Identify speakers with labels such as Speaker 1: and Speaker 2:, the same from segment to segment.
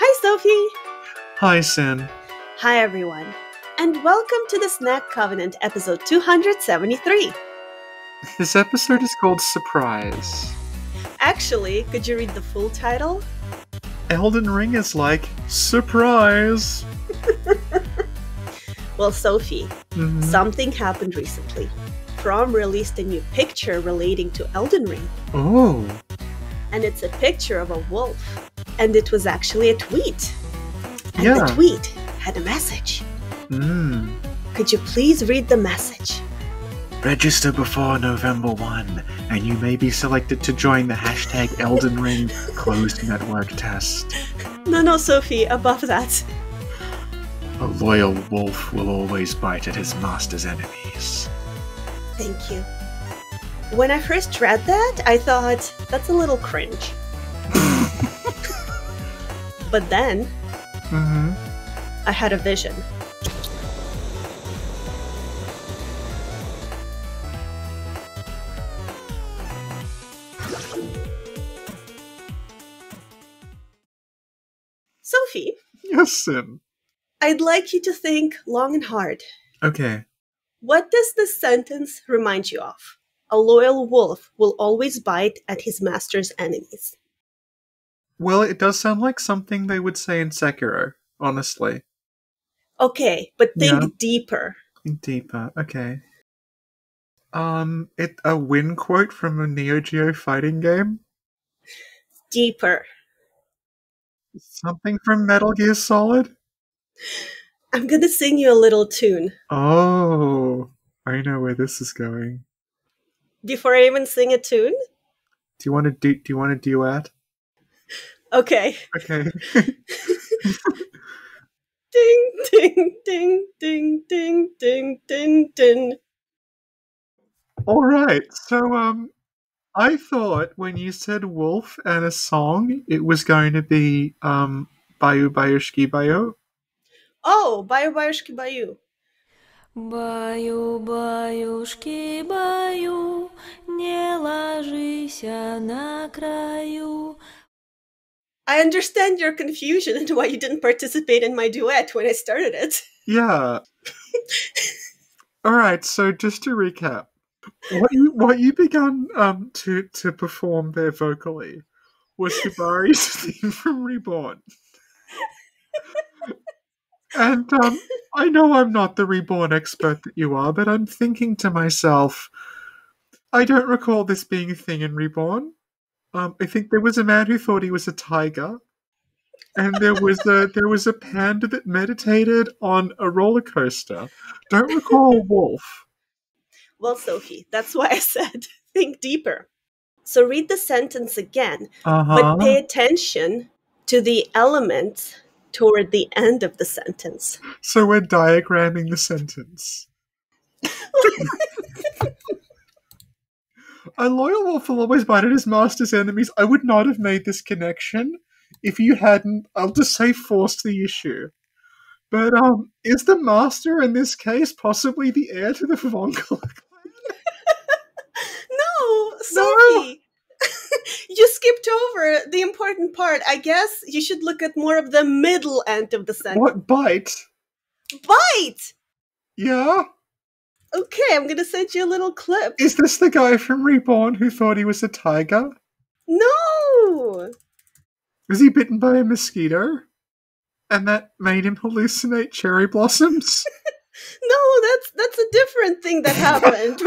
Speaker 1: Hi, Sophie.
Speaker 2: Hi, Sin.
Speaker 1: Hi, everyone. And welcome to the Snack Covenant episode 273.
Speaker 2: This episode is called Surprise.
Speaker 1: Actually, could you read the full title?
Speaker 2: Elden Ring is like, surprise!
Speaker 1: Well, Sophie,
Speaker 2: Mhm.
Speaker 1: something happened recently. From released a new picture relating to Elden Ring,
Speaker 2: Oh,
Speaker 1: and it's a picture of a wolf. And it was actually a tweet. And
Speaker 2: Yeah.
Speaker 1: the tweet had a message.
Speaker 2: mm.
Speaker 1: Could you please read the message?
Speaker 2: Register before November 1, and you may be selected to join the hashtag Elden Ring closed network test.
Speaker 1: No, no, Sophie, above that.
Speaker 2: A loyal wolf will always bite at his master's enemies.
Speaker 1: Thank you. When I first read that, I thought, that's a little cringe. But then,
Speaker 2: Mm-hmm.
Speaker 1: I had a vision. Sophie,
Speaker 2: Yes, Sin.
Speaker 1: I'd like you to think long and hard.
Speaker 2: Okay.
Speaker 1: What does this sentence remind you of? A loyal wolf will always bite at his master's enemies.
Speaker 2: Well, it does sound like something they would say in Sekiro, honestly.
Speaker 1: Okay, but think
Speaker 2: Yeah.
Speaker 1: deeper.
Speaker 2: Deeper, okay. Um, it a win quote from a Neo Geo fighting game?
Speaker 1: Deeper.
Speaker 2: Something from Metal Gear Solid?
Speaker 1: I'm gonna sing you a little tune.
Speaker 2: Oh, I know where this is going.
Speaker 1: Before I even sing a tune?
Speaker 2: Do you want to do? Do you want a duet?
Speaker 1: Okay.
Speaker 2: Okay.
Speaker 1: Ding, ding, ding, ding, ding, ding, ding, ding.
Speaker 2: All right. So, um, I thought when you said wolf and a song, it was going to be um, Bayu Bayushki Bayo.
Speaker 1: Oh, Bayo Bayoshki Bayu.
Speaker 3: Баю, баюшки, баю, не ложись на краю.
Speaker 1: I understand your confusion and why you didn't participate in my duet when I started it.
Speaker 2: Yeah. All right. So, just to recap, what you what you began um to to perform there vocally was Hibari's theme from Reborn. And um, I know I'm not the reborn expert that you are, but I'm thinking to myself, I don't recall this being a thing in Reborn. Um, I think there was a man who thought he was a tiger, and there was a there was a panda that meditated on a roller coaster. Don't recall wolf.
Speaker 1: Well, Sophie, that's why I said think deeper. So read the sentence again,
Speaker 2: Uh
Speaker 1: but pay attention to the elements toward the end of the sentence.
Speaker 2: So we're diagramming the sentence. A loyal wolf will always bite at his master's enemies. I would not have made this connection if you hadn't, I'll just say, forced the issue. But um, is the master in this case possibly the heir to the Vongola?
Speaker 1: No, Sophie. you skipped over the important part. I guess you should look at more of the middle end of the sentence.
Speaker 2: What bite?
Speaker 1: Bite!
Speaker 2: Yeah?
Speaker 1: Okay, I'm gonna send you a little clip.
Speaker 2: Is this the guy from Reborn who thought he was a tiger?
Speaker 1: No!
Speaker 2: Was he bitten by a mosquito? And that made him hallucinate cherry blossoms?
Speaker 1: No, that's that's a different thing that happened.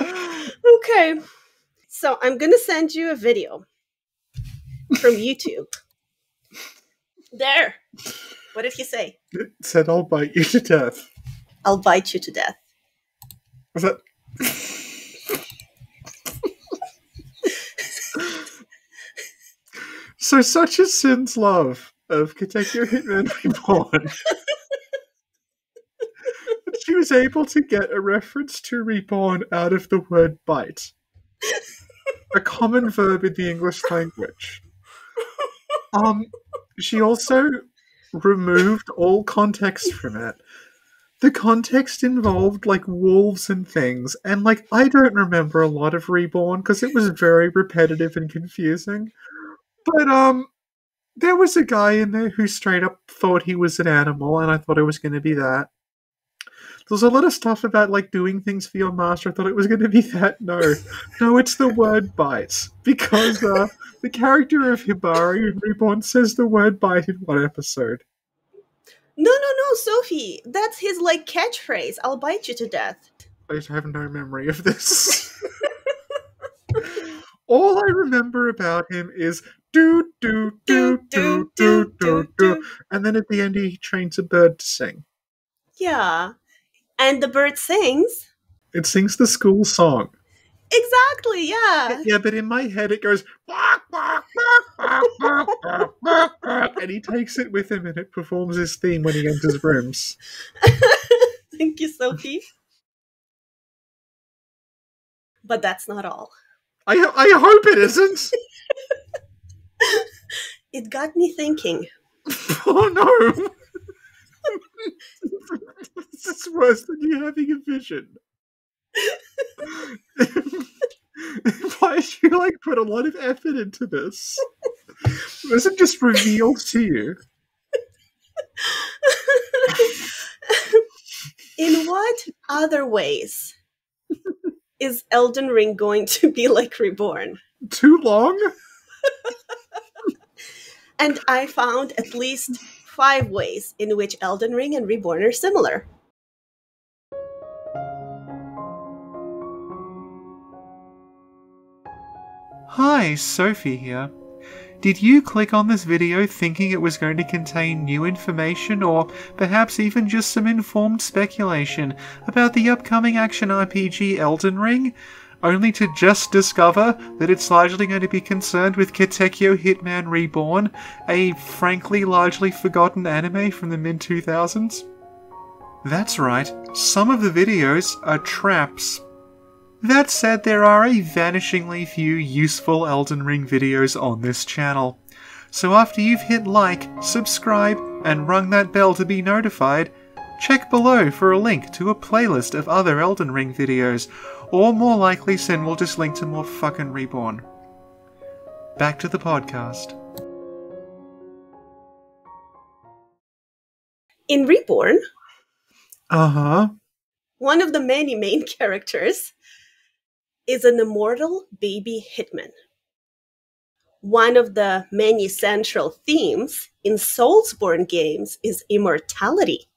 Speaker 1: okay. So I'm gonna send you a video from YouTube. There. What did he say?
Speaker 2: It said, I'll bite you to death.
Speaker 1: I'll bite you to death.
Speaker 2: Was that. so, such is Sin's love of Katekyo Hitman Reborn. she was able to get a reference to reborn out of the word bite, a common verb in the English language. Um, she also removed all context from it. the context involved like wolves and things, and like I don't remember a lot of Reborn because it was very repetitive and confusing. But um, there was a guy in there who straight up thought he was an animal, and I thought it was going to be that. There's a lot of stuff about like doing things for your master. I thought it was going to be that. No, no, it's the word bite because uh, the character of Hibari in Reborn says the word bite in one episode.
Speaker 1: No, no, no, Sophie. That's his like catchphrase. I'll bite you to death.
Speaker 2: I have no memory of this. All I remember about him is do do do do do do do, and then at the end he trains a bird to sing.
Speaker 1: Yeah. And the bird sings.
Speaker 2: It sings the school song.
Speaker 1: Exactly, yeah.
Speaker 2: Yeah, but in my head it goes and he takes it with him and it performs his theme when he enters rooms.
Speaker 1: Thank you, Sophie. But that's not all.
Speaker 2: I I hope it isn't.
Speaker 1: It got me thinking.
Speaker 2: Oh no! This is worse than you having a vision. Why did you like put a lot of effort into this? Was it just revealed to you?
Speaker 1: In what other ways is Elden Ring going to be like Reborn?
Speaker 2: Too long?
Speaker 1: And I found at least five ways in which Elden Ring and Reborn are similar.
Speaker 2: Hi, Sophie here. Did you click on this video thinking it was going to contain new information or perhaps even just some informed speculation about the upcoming action RPG Elden Ring? Only to just discover that it's largely going to be concerned with Katekyo Hitman Reborn, a frankly largely forgotten anime from the mid 2000s? That's right, some of the videos are traps. That said, there are a vanishingly few useful Elden Ring videos on this channel. So after you've hit like, subscribe, and rung that bell to be notified, check below for a link to a playlist of other Elden Ring videos, or more likely Sin will just link to more fucking Reborn. Back to the podcast.
Speaker 1: In Reborn,
Speaker 2: Uh huh.
Speaker 1: one of the many main characters is an immortal baby hitman. One of the many central themes in Soulsborne games is immortality.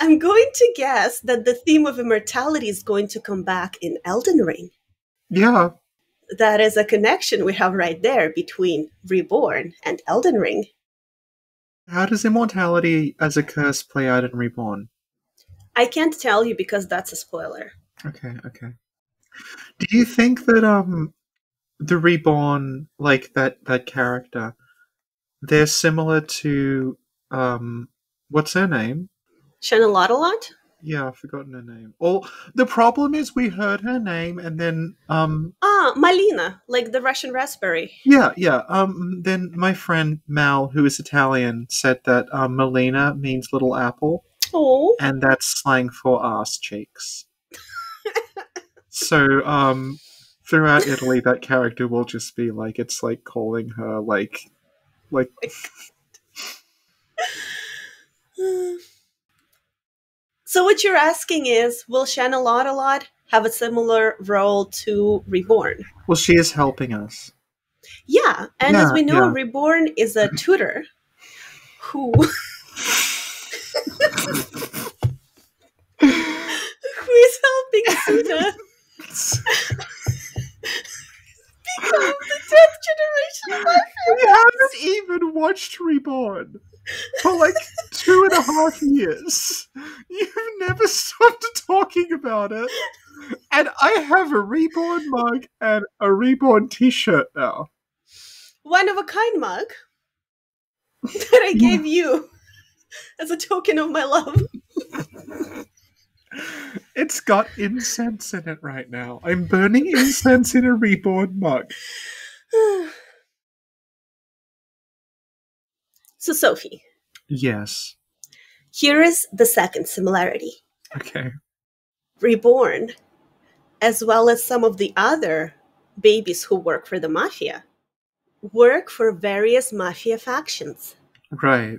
Speaker 1: I'm going to guess that the theme of immortality is going to come back in Elden Ring.
Speaker 2: Yeah.
Speaker 1: That is a connection we have right there between Reborn and Elden Ring.
Speaker 2: How does immortality as a curse play out in Reborn?
Speaker 1: I can't tell you because that's a spoiler.
Speaker 2: Okay, okay. Do you think that um the reborn like that that character they're similar to um what's her name?
Speaker 1: Shanalotalot?
Speaker 2: Yeah, I've forgotten her name. Or the problem is we heard her name and then um
Speaker 1: Ah, Malina, like the Russian raspberry.
Speaker 2: yeah, yeah. Um then my friend Mal, who is Italian, said that um Melina means little apple
Speaker 1: Oh,
Speaker 2: and that's slang for ass cheeks. so um throughout Italy that character will just be like it's like calling her like like
Speaker 1: So what you're asking is, will Shanna Lot a lot have a similar role to Reborn?
Speaker 2: well she is helping us.
Speaker 1: Yeah, and as we know,
Speaker 2: yeah.
Speaker 1: Reborn is a tutor who who is helping Tsuna become the tenth generation.
Speaker 2: We haven't even watched Reborn for like two and a half years. You've never stopped talking about it. And I have a Reborn mug and a Reborn t shirt now.
Speaker 1: One of a kind mug that I gave you as a token of my love.
Speaker 2: It's got incense in it right now. I'm burning incense in a Reborn mug.
Speaker 1: So, Sophie,
Speaker 2: Yes.
Speaker 1: Here is the second similarity
Speaker 2: Okay.
Speaker 1: Reborn, as well as some of the other babies who work for the mafia, work for various mafia factions.
Speaker 2: Right.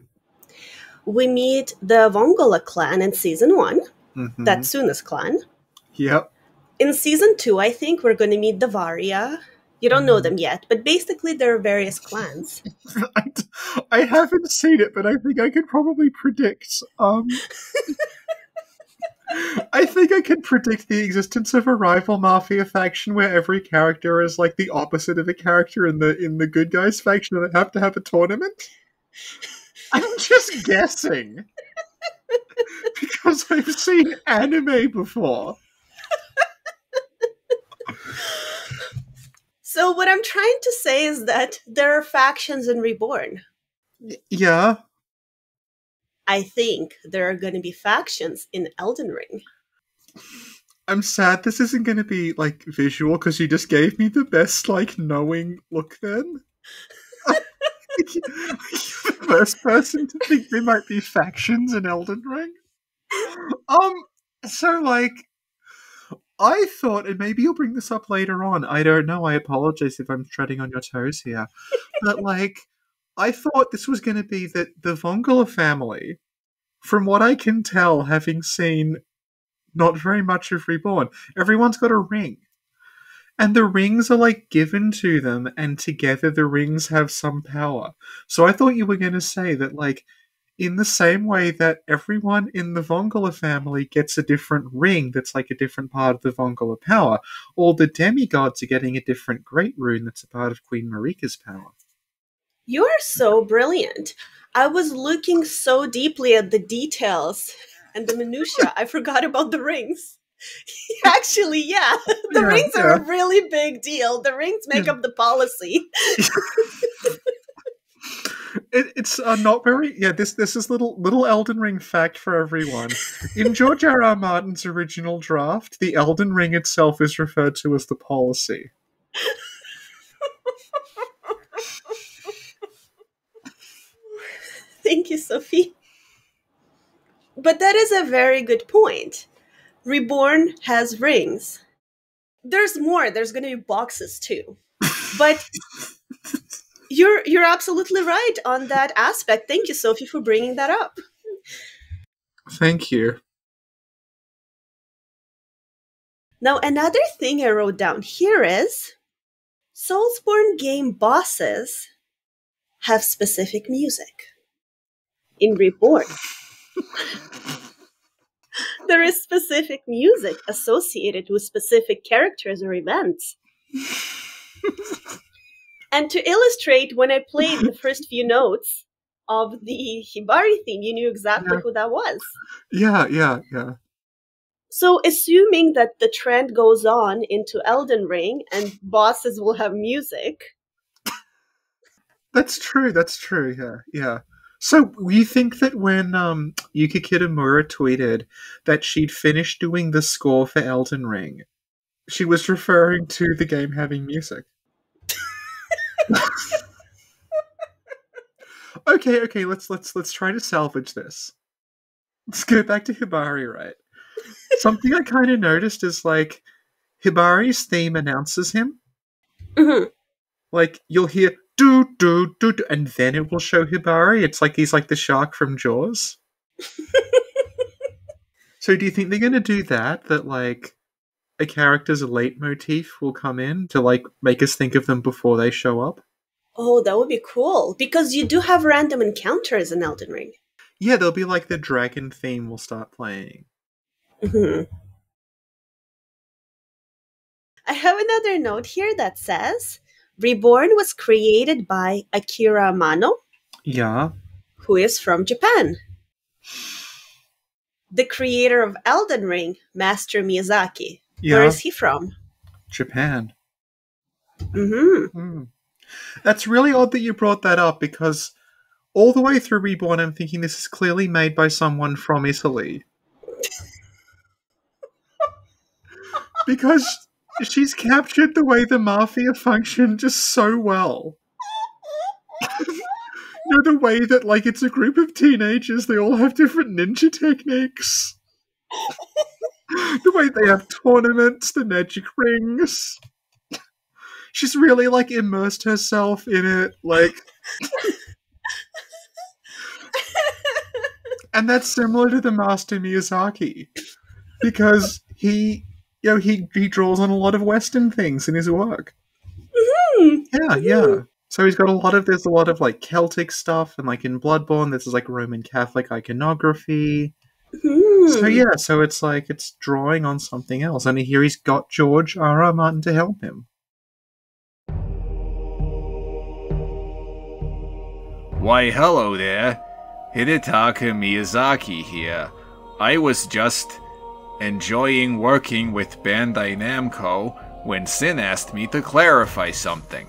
Speaker 1: We meet the Vongola clan in season one,
Speaker 2: Mhm.
Speaker 1: that Tsuna's clan.
Speaker 2: Yep.
Speaker 1: In season two, I think we're going to meet the Varia. You don't know them yet, but basically there are various clans.
Speaker 2: I haven't seen it, but I think I could probably predict. Um, I think I can predict the existence of a rival mafia faction where every character is like the opposite of a character in the in the good guys faction, and they have to have a tournament. I'm just guessing because I've seen anime before.
Speaker 1: So, what I'm trying to say is that there are factions in Reborn.
Speaker 2: Yeah.
Speaker 1: I think there are going to be factions in Elden Ring.
Speaker 2: I'm sad this isn't going to be like visual because you just gave me the best like knowing look. Then the first person to think there might be factions in Elden Ring. Um, so like, I thought, and maybe you'll bring this up later on. I don't know. I apologize if I'm treading on your toes here, but like, I thought this was going to be that the Vongola family, from what I can tell, having seen not very much of Reborn, everyone's got a ring. And the rings are like given to them, and together the rings have some power. So I thought you were going to say that, like, in the same way that everyone in the Vongola family gets a different ring that's like a different part of the Vongola power, all the demigods are getting a different great rune that's a part of Queen Marika's power.
Speaker 1: You are so brilliant. I was looking so deeply at the details and the minutia. I forgot about the rings. Actually, yeah, the
Speaker 2: Yeah,
Speaker 1: rings are a really big deal. The rings make
Speaker 2: Yeah.
Speaker 1: up the policy.
Speaker 2: It, it's uh, not very. Yeah, this this is little little Elden Ring fact for everyone. In George R. R. Martin's original draft, the Elden Ring itself is referred to as the policy.
Speaker 1: Thank you, Sophie. But that is a very good point. Reborn has rings. There's more. There's going to be boxes too. But you're you're absolutely right on that aspect. Thank you, Sophie, for bringing that up.
Speaker 2: Thank you.
Speaker 1: Now, another thing I wrote down here is Soulsborne game bosses have specific music. In Reborn, there is specific music associated with specific characters or events. and to illustrate, when I played the first few notes of the Hibari theme, you knew exactly
Speaker 2: Yeah.
Speaker 1: who that was.
Speaker 2: Yeah, yeah, yeah.
Speaker 1: So, assuming that the trend goes on into Elden Ring and bosses will have music,
Speaker 2: That's true. That's true. Yeah, yeah. So you think that when um, Yuka Kitamura tweeted that she'd finished doing the score for Elden Ring, she was referring to the game having music? okay, okay. Let's let's let's try to salvage this. Let's go back to Hibari, right? Something I kind of noticed is like Hibari's theme announces him.
Speaker 1: Mhm.
Speaker 2: Like you'll hear do do do do, and then it will show Hibari. It's like he's like the shark from Jaws. so do you think they're gonna do that? That like a character's leitmotif will come in to like make us think of them before they show up?
Speaker 1: oh, that would be cool because you do have random encounters in Elden Ring.
Speaker 2: Yeah, there'll be like the dragon theme will start playing.
Speaker 1: Mhm. I have another note here that says Reborn was created by Akira Amano,
Speaker 2: Yeah.
Speaker 1: who is from Japan. The creator of Elden Ring, Master Miyazaki. Where
Speaker 2: Yeah.
Speaker 1: is he from?
Speaker 2: Japan.
Speaker 1: hmm
Speaker 2: Hmm. That's really odd that you brought that up because all the way through Reborn, I'm thinking this is clearly made by someone from Italy. because she's captured the way the mafia function just so well. You know the way that like it's a group of teenagers, they all have different ninja techniques. the way they have tournaments, the magic rings. She's really like immersed herself in it, like and that's similar to the master Miyazaki because he you know he he draws on a lot of western things in his work.
Speaker 1: Hmm.
Speaker 2: Yeah, yeah. So he's got a lot of there's a lot of like Celtic stuff and like in Bloodborne this is like Roman Catholic iconography.
Speaker 1: Hmm.
Speaker 2: So yeah, so it's like it's drawing on something else. And here he's got George R. R. Martin to help him.
Speaker 4: Why, hello there. Hidetaka Miyazaki here. I was just enjoying working with Bandai Namco when Sin asked me to clarify something.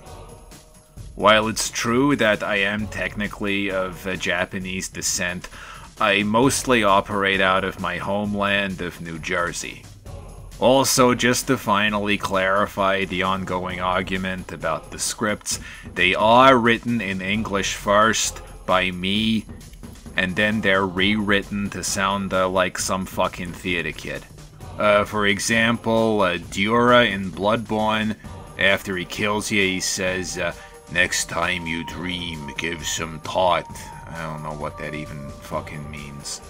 Speaker 4: While it's true that I am technically of uh, Japanese descent, I mostly operate out of my homeland of New Jersey. Also, just to finally clarify the ongoing argument about the scripts, they are written in English first by me, and then they're rewritten to sound uh, like some fucking theater kid. Uh, for example, uh, Djura in Bloodborne, after he kills you, he says, uh, Next time you dream, give some thought. I don't know what that even fucking means.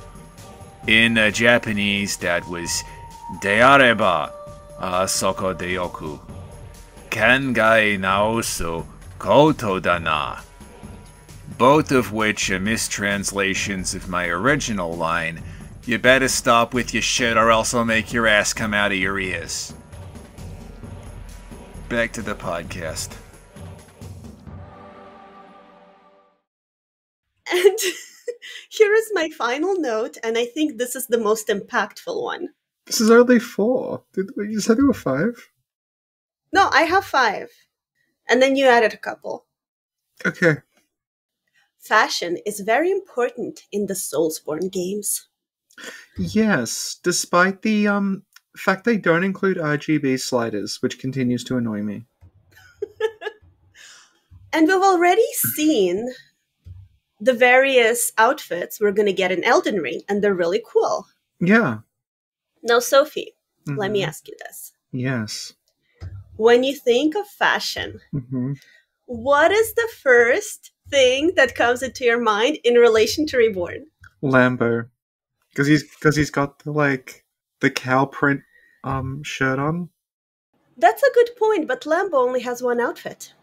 Speaker 4: In uh, Japanese, that was Deareba uh, Soko Deyoku. Kangai Naosu Koto Dana. Both of which are mistranslations of my original line. You better stop with your shit or else I'll make your ass come out of your ears. Back to the podcast.
Speaker 1: Here is my final note, and I think this is the most impactful one.
Speaker 2: This is only four. Did we, you said there were five?
Speaker 1: No, I have five. And then you added a couple.
Speaker 2: Okay.
Speaker 1: Fashion is very important in the Soulsborne games.
Speaker 2: Yes, despite the um fact they don't include RGB sliders, which continues to annoy me.
Speaker 1: And we've already seen the various outfits we're going to get in Elden Ring, and they're really cool.
Speaker 2: Yeah.
Speaker 1: Now, Sophie, let me
Speaker 2: Mhm.
Speaker 1: ask you this.
Speaker 2: Yes.
Speaker 1: When you think of fashion,
Speaker 2: hmm
Speaker 1: what is the first thing that comes into your mind in relation to Reborn?
Speaker 2: Lambo, because he's because he's got the like the cow print um shirt on.
Speaker 1: That's a good point, but Lambo only has one outfit.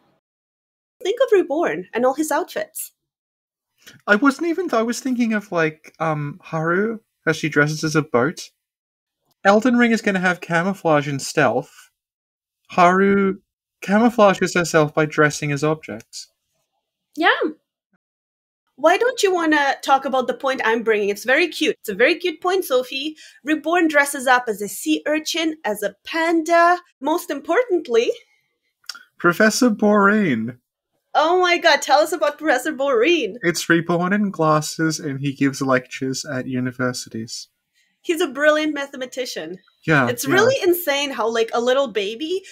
Speaker 1: Think of Reborn and all his outfits.
Speaker 2: I wasn't even. I was thinking of like um Haru as she dresses as a boat. Elden Ring is going to have camouflage and stealth. Haru camouflages herself by dressing as objects.
Speaker 1: Yeah. Why don't you want to talk about the point I'm bringing? It's very cute. It's a very cute point, Sophie. Reborn dresses up as a sea urchin, as a panda. Most importantly,
Speaker 2: Professor Borain.
Speaker 1: Oh my god, tell us about Professor Boreen.
Speaker 2: It's reborn in glasses, and he gives lectures at universities.
Speaker 1: He's a brilliant mathematician.
Speaker 2: Yeah,
Speaker 1: it's
Speaker 2: yeah.
Speaker 1: really insane how like a little baby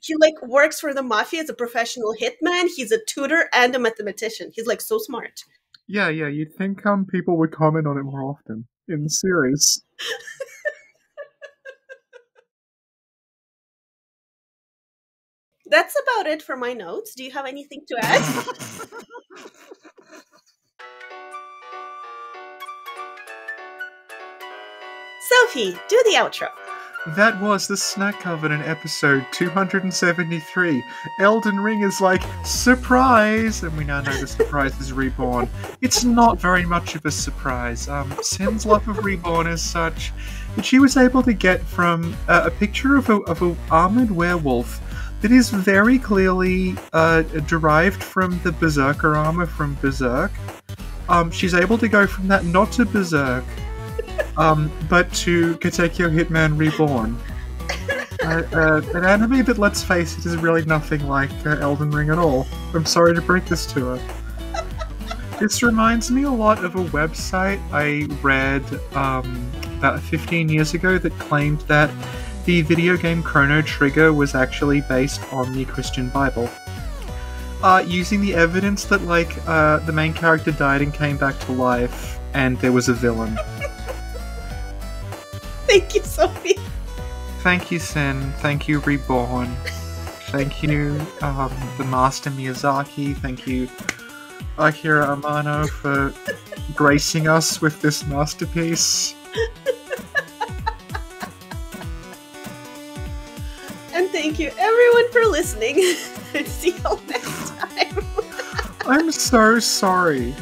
Speaker 1: he like works for the mafia as a professional hitman he's a tutor and a mathematician he's like so smart
Speaker 2: Yeah, yeah. You'd think um people would comment on it more often in the series.
Speaker 1: that's about it for my notes do you have anything to add sophie do the outro
Speaker 2: That was the Snack Covenant episode 273. Elden Ring is like, surprise! And we now know the surprise is Reborn. It's not very much of a surprise. Um, Sin's love of Reborn is such that she was able to get from uh, a picture of a, of a armored werewolf that is very clearly uh, derived from the Berserker armor from Berserk. Um, she's able to go from that not to Berserk, um, but to Katekyo Hitman Reborn. Uh, uh, an anime that, let's face it, is really nothing like uh, Elden Ring at all. I'm sorry to break this to her. This reminds me a lot of a website I read um, about 15 years ago that claimed that the video game Chrono Trigger was actually based on the Christian Bible. uh, using the evidence that like uh, the main character died and came back to life, and there was a villain.
Speaker 1: Thank you, Sophie.
Speaker 2: Thank you, Sin. Thank you, Reborn. Thank you, um, the Master Miyazaki. Thank you, Akira Amano, for gracing us with this masterpiece.
Speaker 1: For listening. See you all next time.
Speaker 2: I'm so sorry.